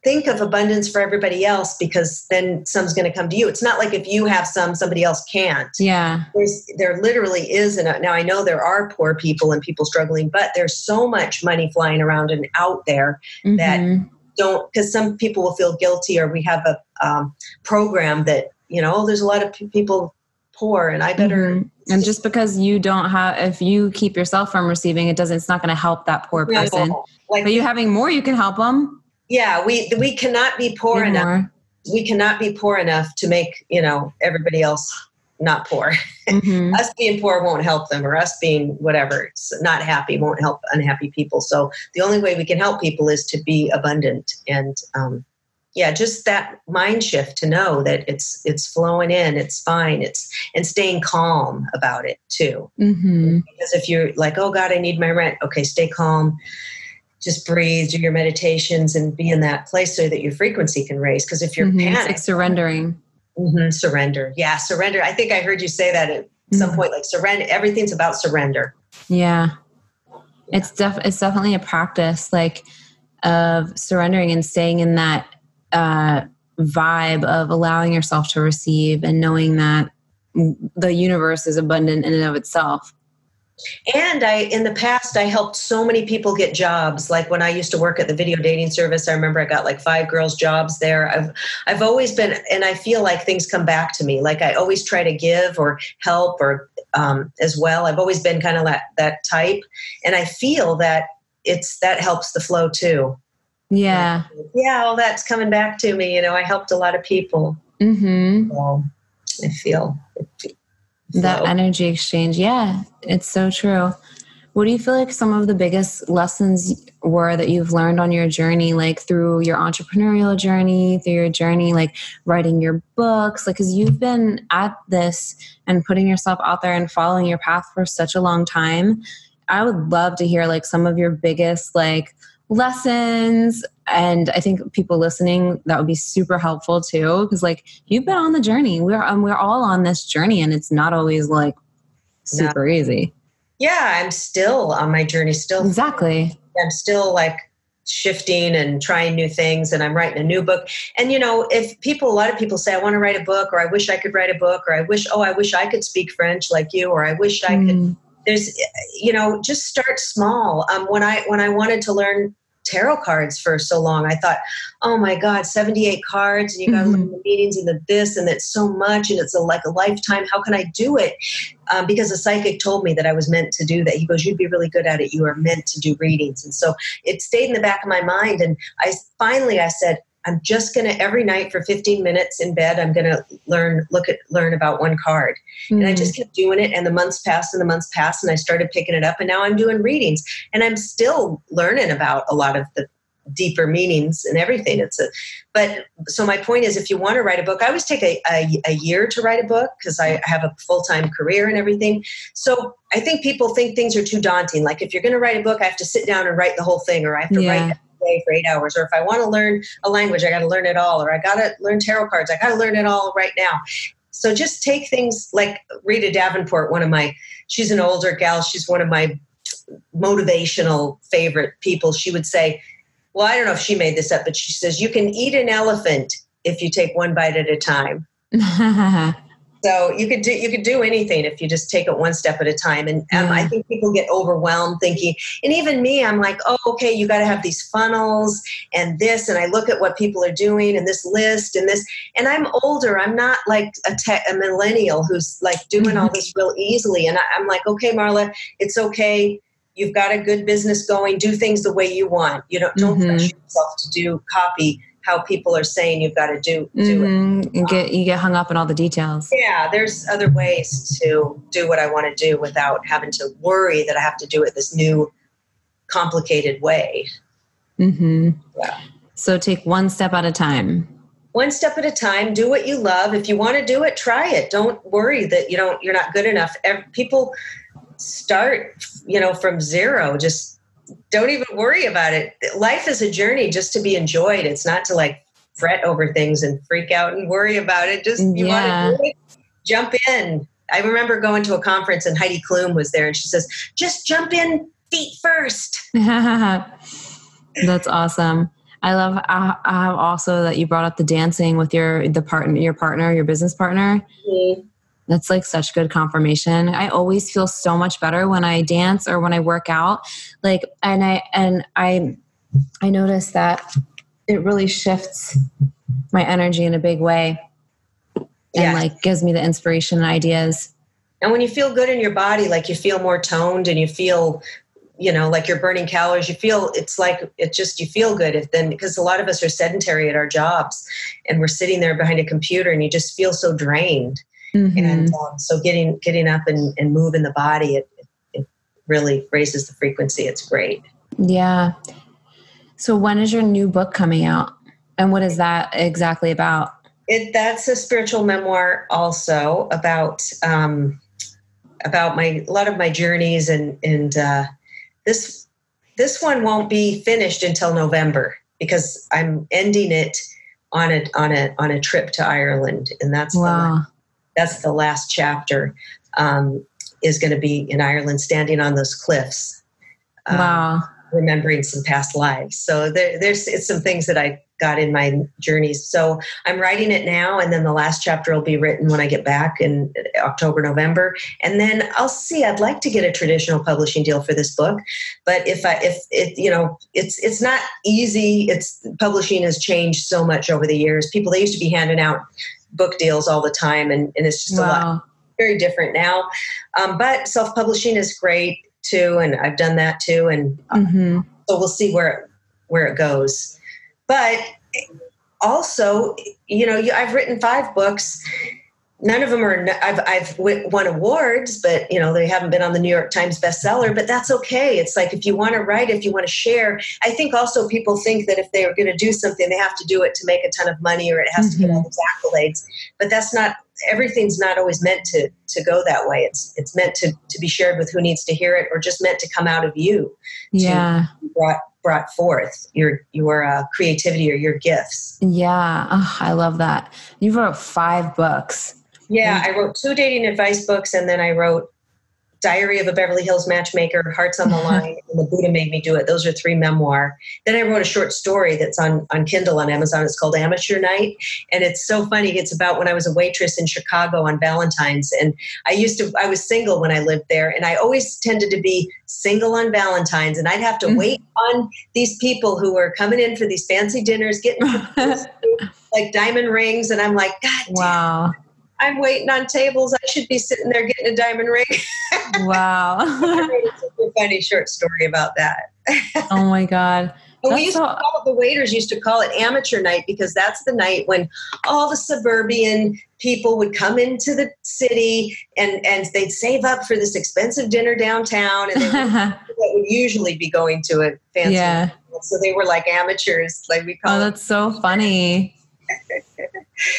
think of abundance for everybody else because then some's going to come to you. It's not like if you have some, somebody else can't. Yeah. There's, there literally is. And now I know there are poor people and people struggling, but there's so much money flying around and out there mm-hmm. that don't, because some people will feel guilty or we have a um, program that, you know, oh, there's a lot of people poor and I better. Mm-hmm. And just because you don't have, if you keep yourself from receiving, it doesn't, it's not going to help that poor person. No, like, but you having more, you can help them yeah we we cannot be poor Anymore. enough we cannot be poor enough to make you know everybody else not poor mm-hmm. us being poor won't help them or us being whatever not happy won't help unhappy people so the only way we can help people is to be abundant and um, yeah just that mind shift to know that it's it's flowing in it's fine it's and staying calm about it too mm-hmm. because if you're like oh god i need my rent okay stay calm just breathe, do your meditations, and be in that place so that your frequency can raise. Because if you're mm-hmm. panicked, like surrendering, mm-hmm, surrender, yeah, surrender. I think I heard you say that at mm-hmm. some point, like surrender. Everything's about surrender. Yeah, yeah. it's def- it's definitely a practice, like of surrendering and staying in that uh, vibe of allowing yourself to receive and knowing that the universe is abundant in and of itself and I, in the past, I helped so many people get jobs. Like when I used to work at the video dating service, I remember I got like five girls jobs there. I've, I've always been, and I feel like things come back to me. Like I always try to give or help or um, as well. I've always been kind of that, that type. And I feel that it's that helps the flow too. Yeah. Yeah, all that's coming back to me. You know, I helped a lot of people. Mm-hmm. So I feel that energy exchange. Yeah, it's so true. What do you feel like some of the biggest lessons were that you've learned on your journey, like through your entrepreneurial journey, through your journey, like writing your books? Like, because you've been at this and putting yourself out there and following your path for such a long time. I would love to hear like some of your biggest, like, lessons and i think people listening that would be super helpful too because like you've been on the journey we're um, we're all on this journey and it's not always like super no. easy yeah i'm still on my journey still exactly i'm still like shifting and trying new things and i'm writing a new book and you know if people a lot of people say i want to write a book or i wish i could write a book or i wish oh i wish i could speak french like you or i wish i mm. could there's you know just start small. Um, when i when i wanted to learn tarot cards for so long i thought oh my god 78 cards and you got to mm-hmm. learn the meetings and the this and it's so much and it's a, like a lifetime. How can i do it? Um, because a psychic told me that i was meant to do that. He goes you'd be really good at it. You are meant to do readings. And so it stayed in the back of my mind and i finally i said I'm just going to every night for 15 minutes in bed. I'm going to learn, look at, learn about one card, mm-hmm. and I just mm. kept doing it. And the months passed, and the months passed, and I started picking it up. And now I'm doing readings, and I'm still learning about a lot of the deeper meanings and everything. It's a, but so my point is, if you want to write a book, I always take a, a, a year to write a book because I have a full time career and everything. So I think people think things are too daunting. Like if you're going to write a book, I have to sit down and write the whole thing, or I have to yeah. write day for eight hours. Or if I want to learn a language, I got to learn it all. Or I got to learn tarot cards. I got to learn it all right now. So just take things like Rita Davenport, one of my, she's an older gal. She's one of my motivational favorite people. She would say, well, I don't know if she made this up, but she says, you can eat an elephant if you take one bite at a time. So you could do you could do anything if you just take it one step at a time. And um, I think people get overwhelmed thinking, and even me, I'm like, oh, okay, you got to have these funnels and this, and I look at what people are doing and this list and this, and I'm older. I'm not like a, a millennial who's like doing all this real easily. And I, I'm like, okay, Marla, it's okay you've got a good business going do things the way you want you don't don't mm-hmm. pressure yourself to do copy how people are saying you've got to do do mm-hmm. it. You get you get hung up in all the details. Yeah, there's other ways to do what I want to do without having to worry that I have to do it this new complicated way. Mm-hmm. Yeah. So take one step at a time. One step at a time. Do what you love. If you want to do it, try it. Don't worry that you don't. You're not good enough. People start, you know, from zero. Just don't even worry about it. Life is a journey just to be enjoyed. It's not to like fret over things and freak out and worry about it. Just you yeah. want to jump in. I remember going to a conference and Heidi Klum was there and she says, just jump in feet first. That's awesome. I love I, have also that you brought up the dancing with your the partner your partner, your business partner. Mm-hmm. That's like such good confirmation. I always feel so much better when I dance or when I work out. Like and I and I I notice that it really shifts my energy in a big way and yeah. like gives me the inspiration and ideas. And when you feel good in your body, like you feel more toned and you feel you know like you're burning calories you feel it's like it just you feel good if then because a lot of us are sedentary at our jobs and we're sitting there behind a computer and you just feel so drained Mm-hmm. And um, so getting getting up and, and moving the body, it, it really raises the frequency. It's great. Yeah. So when is your new book coming out? And what is that exactly about? It, that's a spiritual memoir also about um, about my a lot of my journeys and and uh, this this one won't be finished until November because I'm ending it on a on a on a trip to Ireland and that's wow. That's the last chapter um, is going to be in Ireland, standing on those cliffs. Um, wow. Remembering some past lives. So there, there's it's some things that I got in my journeys. So I'm writing it now, and then the last chapter will be written when I get back in October, November, and then I'll see. I'd like to get a traditional publishing deal for this book, but if I if it you know it's it's not easy. It's publishing has changed so much over the years. People they used to be handing out book deals all the time, and, and it's just wow. a lot very different now. Um, but self publishing is great too, and I've done that too. And mm-hmm. so we'll see where where it goes. But also, you know, I've written five books none of them are I've, I've won awards but you know they haven't been on the new york times bestseller but that's okay. It's like if you want to write if you want to share i think also people think that if they are going to do something they have to do it to make a ton of money or it has mm-hmm. to get all these accolades. But that's not everything's not always meant to to go that way. It's it's meant to to be shared with who needs to hear it or just meant to come out of you yeah. brought brought forth your your uh, creativity or your gifts. Yeah. Oh, i love that. You wrote five books yeah, I wrote two dating advice books and then I wrote Diary of a Beverly Hills Matchmaker, Hearts on the Line, and The Buddha Made Me Do It. Those are three memoir. Then I wrote a short story that's on, on Kindle on Amazon. It's called Amateur Night. And it's so funny. It's about when I was a waitress in Chicago on Valentine's. And I used to, I was single when I lived there. And I always tended to be single on Valentine's. And I'd have to mm-hmm. wait on these people who were coming in for these fancy dinners, getting like diamond rings. And I'm like, God wow. Damn I'm waiting on tables. I should be sitting there getting a diamond ring. wow. A funny short story about that. oh my God. we used so- to call it, the waiters used to call it amateur night because that's the night when all the suburban people would come into the city and, and they'd save up for this expensive dinner downtown and they would, would usually be going to a fancy yeah. so they were like amateurs like we oh, call oh that's so funny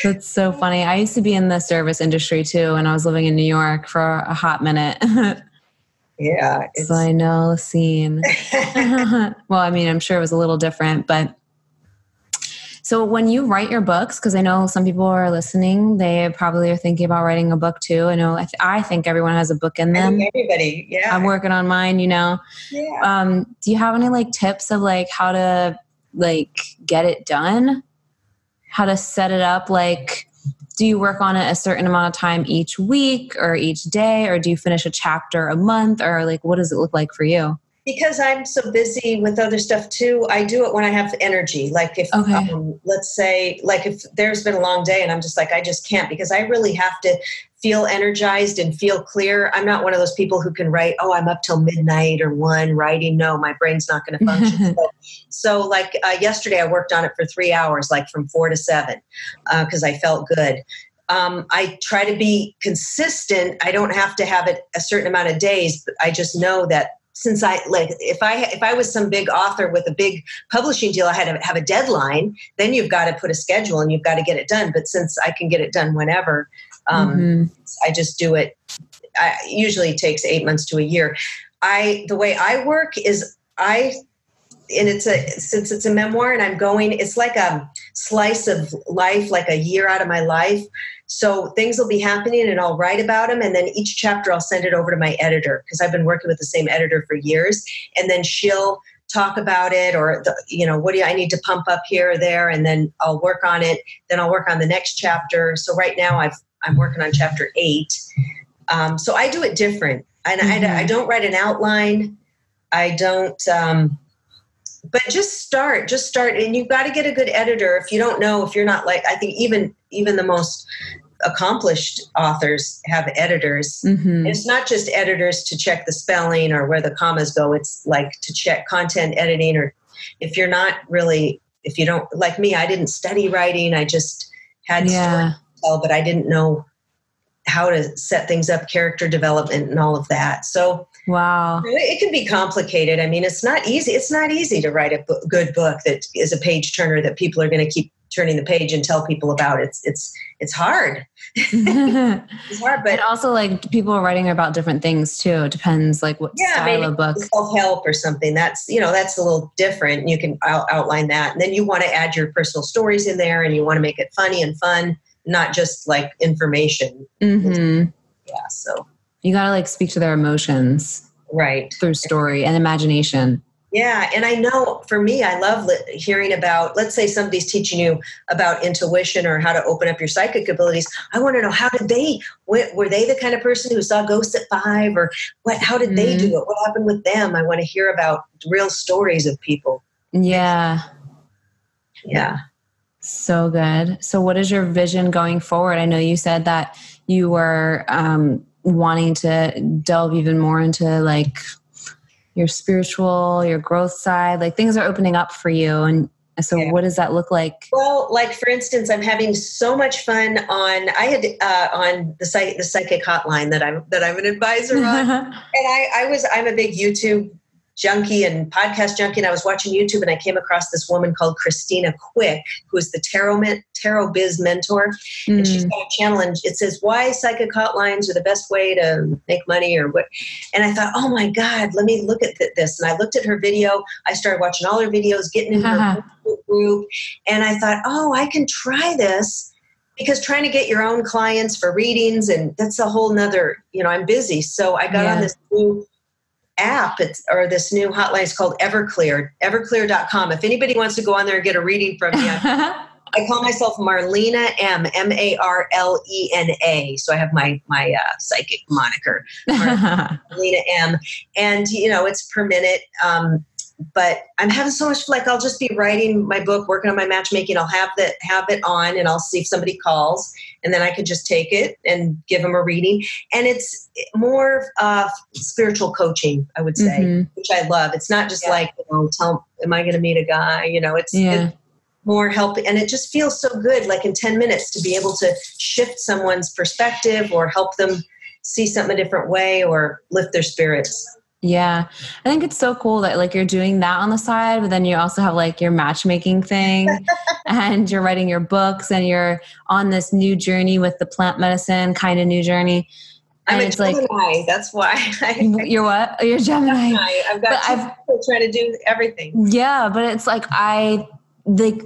that's so funny. I used to be in the service industry too, and I was living in New York for a hot minute. yeah. So I know the scene. well, I mean, I'm sure it was a little different, but so when you write your books, because I know some people are listening, they probably are thinking about writing a book too. I know I, th- I think everyone has a book in them. Everybody, yeah. I'm working on mine, you know. Yeah. Um, do you have any like tips of like how to like get it done? How to set it up like do you work on it a certain amount of time each week or each day or do you finish a chapter a month or like what does it look like for you because i'm so busy with other stuff too i do it when i have energy like if okay. um, let's say like if there's been a long day and i'm just like i just can't because i really have to feel energized and feel clear. I'm not one of those people who can write, oh, I'm up till midnight or one writing. No, my brain's not going to function. so, so, like uh, yesterday, I worked on it for three hours, like from four to seven, because uh, I felt good. Um, I try to be consistent. I don't have to have it a certain amount of days, but I just know that since I like if I if I was some big author with a big publishing deal, I had to have a deadline. Then you've got to put a schedule and you've got to get it done. But since I can get it done whenever, um, mm-hmm. I just do it. I, usually it takes eight months to a year. I the way I work is I and it's a since it's a memoir and I'm going. It's like a slice of life, like a year out of my life. So things will be happening and I'll write about them. And then each chapter I'll send it over to my editor because I've been working with the same editor for years. And then she'll talk about it or, the, you know, what do I need to pump up here or there? And then I'll work on it. Then I'll work on the next chapter. So right now I've I'm working on chapter eight. Um, so I do it different. And mm-hmm. I, I, don't write an outline. I don't, um, but just start, just start. And you've got to get a good editor. If you don't know, if you're not like, I think even, even the most accomplished authors have editors. Mm-hmm. It's not just editors to check the spelling or where the commas go. It's like to check content editing or if you're not really, if you don't, like me, I didn't study writing. I just had yeah tell, but I didn't know how to set things up, character development, and all of that. So, wow, it can be complicated. I mean, it's not easy. It's not easy to write a good book that is a page turner that people are going to keep turning the page and tell people about. It's it's it's hard. it's hard, but and also like people are writing about different things too. It depends like what yeah, style of book. Self help or something. That's you know that's a little different. You can out- outline that, and then you want to add your personal stories in there, and you want to make it funny and fun not just like information. Mm-hmm. Yeah. So you got to like speak to their emotions. Right. Through story and imagination. Yeah, and I know for me, I love li- hearing about. Let's say somebody's teaching you about intuition or how to open up your psychic abilities. I want to know how did they? Were they the kind of person who saw ghosts at five, or what? How did mm-hmm. they do it? What happened with them? I want to hear about real stories of people. Yeah, yeah. So good. So, what is your vision going forward? I know you said that you were um, wanting to delve even more into like your spiritual, your growth side? Like things are opening up for you. And so yeah. what does that look like? Well, like for instance, I'm having so much fun on I had uh, on the site the psychic hotline that I'm that I'm an advisor on. and I, I was I'm a big YouTube junkie and podcast junkie, and I was watching YouTube and I came across this woman called Christina Quick, who is the tarot tarot biz mentor, mm. and she's hmm. got a channel and it says why psychic hotlines are the best way to make money or what. And I thought, oh my god, let me look at this. And I looked at her video. I started watching all her videos, getting in her group, and I thought, oh, I can try this because trying to get your own clients for readings and that's a whole nother you know i'm busy so i got yeah. on this new app it's, or this new hotline is called Everclear, everclear.com. If anybody wants to go on there and get a reading from me, I call myself Marlena M, M A R L E N A. So I have my my uh, psychic moniker, Marlena M, and you know it's per minute. Um, but I'm having so much like I'll just be writing my book, working on my matchmaking. I'll have that have it on, and I'll see if somebody calls, and then I could just take it and give them a reading. And it's more uh, spiritual coaching, I would say, mm-hmm. which I love. It's not just yeah. like you know, tell, am I going to meet a guy? You know, it's, yeah. it's more help, and it just feels so good, like in ten minutes, to be able to shift someone's perspective or help them see something a different way or lift their spirits. Yeah. I think it's so cool that like you're doing that on the side, but then you also have like your matchmaking thing and you're writing your books and you're on this new journey with the plant medicine kind of new journey. And I'm a Gemini. Like, That's why. I, you're what? Oh, you're Gemini. Gemini. I've got to try to do everything. Yeah, but it's like I like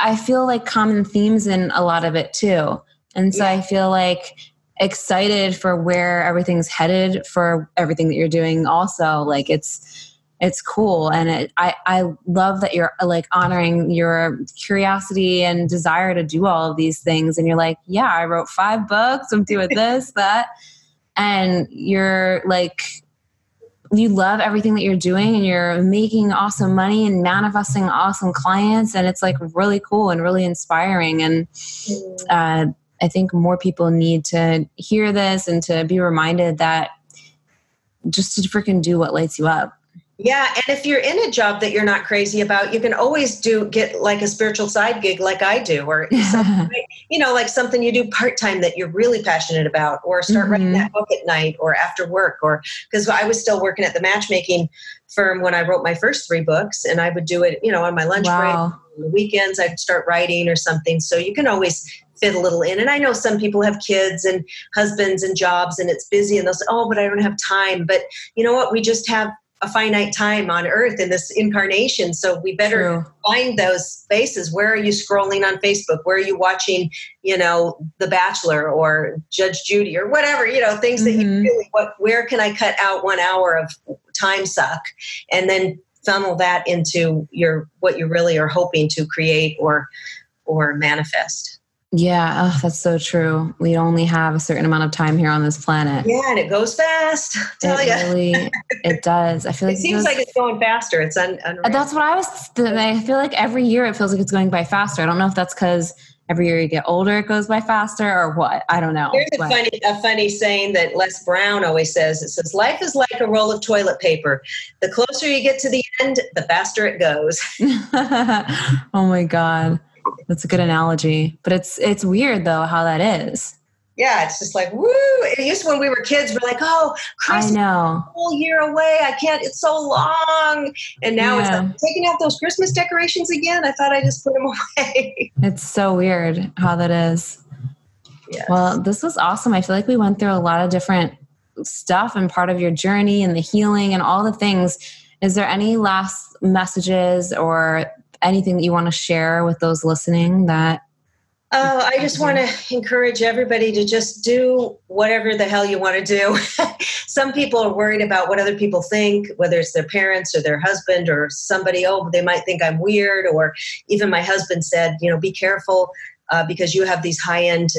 I feel like common themes in a lot of it too. And so yeah. I feel like excited for where everything's headed for everything that you're doing also like it's it's cool. And it, i i love that you're like honoring your curiosity and desire to do all of these things. And you're like yeah i wrote five books. I'm doing this that. And you're like you love everything that you're doing and you're making awesome money and manifesting awesome clients. And it's like really cool and really inspiring. And uh, I think more people need to hear this and to be reminded that just to freaking do what lights you up. Yeah, and if you're in a job that you're not crazy about, you can always do get like a spiritual side gig like I do, or you know, like something you do part time that you're really passionate about, or start mm-hmm. writing that book at night or after work, or because I was still working at the matchmaking firm when I wrote my first three books, and I would do it, you know, on my lunch wow. break, on the weekends, I'd start writing or something. So you can always fit a little in. And I know some people have kids and husbands and jobs and it's busy and they'll say, oh, but I don't have time. But you know what? We just have a finite time on earth in this incarnation. So we better True. find those spaces. Where are you scrolling on Facebook? Where are you watching, you know, The Bachelor or Judge Judy or whatever, you know, things mm-hmm. that you mm-hmm. really, what, where can I cut out one hour of time suck? And then funnel that into your, what you really are hoping to create or, or manifest. Yeah, oh, that's so true. We only have a certain amount of time here on this planet. Yeah, and it goes fast. tell it you. really, it does. I feel like it, it seems goes, like it's going faster. It's un- unreal. That's what I was. I feel like every year it feels like it's going by faster. I don't know if that's because every year you get older it goes by faster or what. I don't know. There's a funny, a funny saying that Les Brown always says. It says, "Life is like a roll of toilet paper. The closer you get to the end, the faster it goes." oh my god. That's a good analogy. But it's it's weird though how that is. Yeah, it's just like woo. It used to when we were kids, we're like, oh, Christmas I know. whole year away. I can't. It's so long. And now yeah. it's like taking out those Christmas decorations again. I thought I just put them away. It's so weird how that is. Yes. Well, this was awesome. I feel like we went through a lot of different stuff and part of your journey and the healing and all the things. Is there any last messages or anything that you want to share with those listening that Oh, I just want to encourage everybody to just do whatever the hell you want to do. Some people are worried about what other people think, whether it's their parents or their husband or somebody. Oh, they might think I'm weird. Or even my husband said, you know, be careful uh, because you have these high end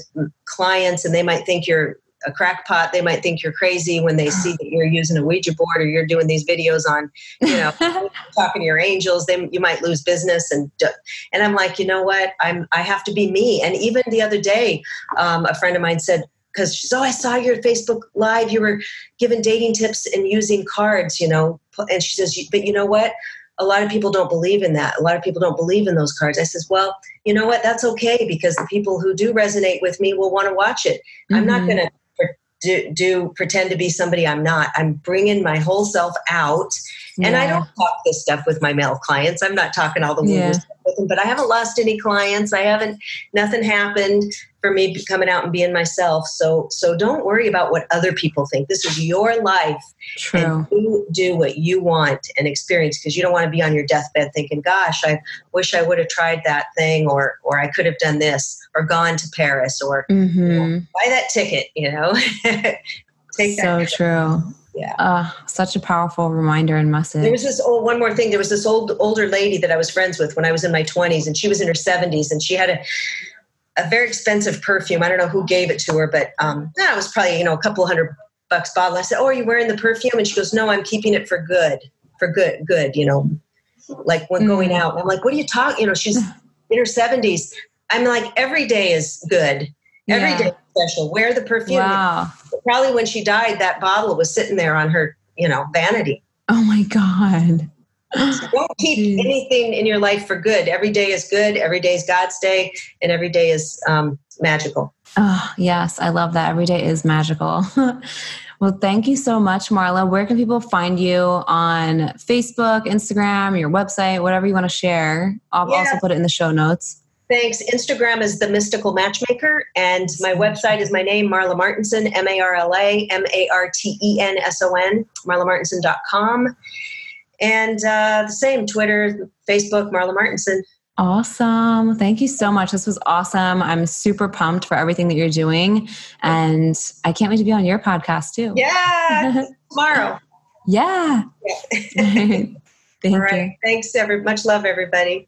clients and they might think you're a crackpot, they might think you're crazy when they see that you're using a Ouija board or you're doing these videos on, you know, talking to your angels. Then you might lose business, and and I'm like, you know what? I'm I have to be me. And even the other day, um, a friend of mine said, because she's, oh, I saw your Facebook Live. You were giving dating tips and using cards, you know. And she says, but you know what? A lot of people don't believe in that. A lot of people don't believe in those cards. I says, well, you know what? That's okay because the people who do resonate with me will want to watch it. Mm-hmm. I'm not mm-hmm. going to do, do pretend to be somebody I'm not. I'm bringing my whole self out. Yeah. And I don't talk this stuff with my male clients. I'm not talking all the yeah. With them, but I haven't lost any clients. I haven't, nothing happened for me coming out and being myself. So, so don't worry about what other people think. This is your life. True. And you do what you want and experience because you don't want to be on your deathbed thinking, gosh, I wish I would have tried that thing or, or I could have done this or gone to Paris or mm-hmm. you know, mm-hmm. buy that ticket, you know. Take so that true. Yeah. Uh, such a powerful reminder and message. There was this old, one more thing. There was this old older lady that I was friends with when I was in my 20s, and she was in her 70s, and she had a a very expensive perfume. I don't know who gave it to her, but um, it was probably you know a couple hundred bucks bottle. I said, "Oh, are you wearing the perfume?" And she goes, "No, I'm keeping it for good, for good, good." You know, like when mm. going out. And I'm like, "What are you talking?" You know, she's in her 70s. I'm like, every day is good. Every yeah. day is special. Wear the perfume. Wow. Probably when she died, that bottle was sitting there on her, you know, vanity. Oh my God. So don't keep Jeez. anything in your life for good. Every day is good. Every day is God's day, and every day is um, magical. Oh, yes. I love that. Every day is magical. well, thank you so much, Marla. Where can people find you on Facebook, Instagram, your website, whatever you want to share? I'll yeah. also put it in the show notes. Thanks. Instagram is the mystical matchmaker, and my website is my name, Marla Martenson, M A R L A M A R T E N S O N, marlamartenson.com. And uh, the same Twitter, Facebook, Marla Martenson. Awesome. Thank you so much. This was awesome. I'm super pumped for everything that you're doing. And I can't wait to be on your podcast too. Yeah. tomorrow. yeah. yeah. Thank All right. you. Thanks, every much love, everybody.